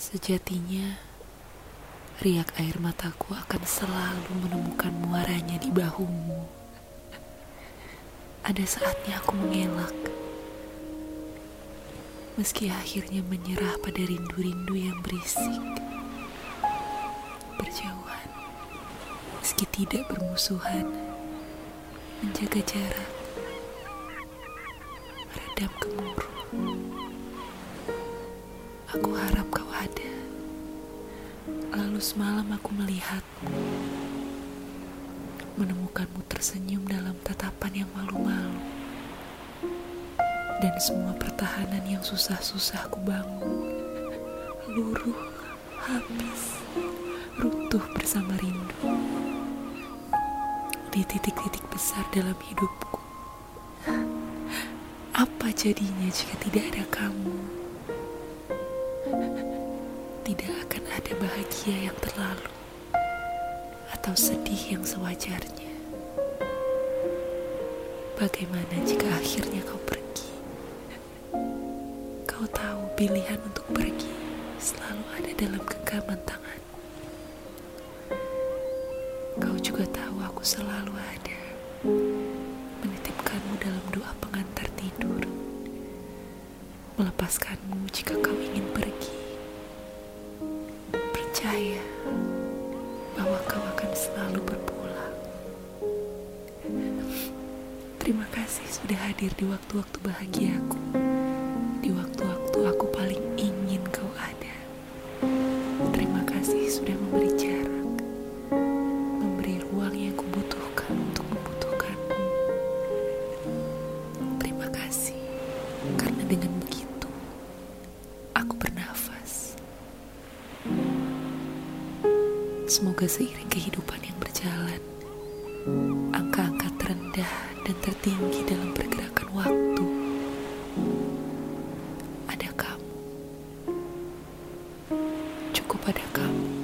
Sejatinya, riak air mataku akan selalu menemukan muaranya di bahumu. Ada saatnya aku mengelak, meski akhirnya menyerah pada rindu-rindu yang berisik. Berjauhan, meski tidak bermusuhan, menjaga jarak, meredam gemuruh. Aku harap. Lalu semalam aku melihatmu, menemukanmu tersenyum dalam tatapan yang malu-malu, dan semua pertahanan yang susah-susah aku bangun, luruh, habis, runtuh bersama rindu. Di titik-titik besar dalam hidupku, apa jadinya jika tidak ada kamu? Tidak akan ada bahagia yang terlalu atau sedih yang sewajarnya. Bagaimana jika akhirnya kau pergi? Kau tahu pilihan untuk pergi selalu ada dalam genggaman tangan. Kau juga tahu aku selalu ada menitipkanmu dalam doa pengantar tidur. Melepaskanmu jika kau ingin pergi. Percaya bahwa kau akan selalu berpulang. Terima kasih sudah hadir di waktu-waktu bahagiaku. Di waktu-waktu Semoga seiring kehidupan yang berjalan, angka-angka terendah dan tertinggi dalam pergerakan waktu ada kamu. Cukup ada kamu.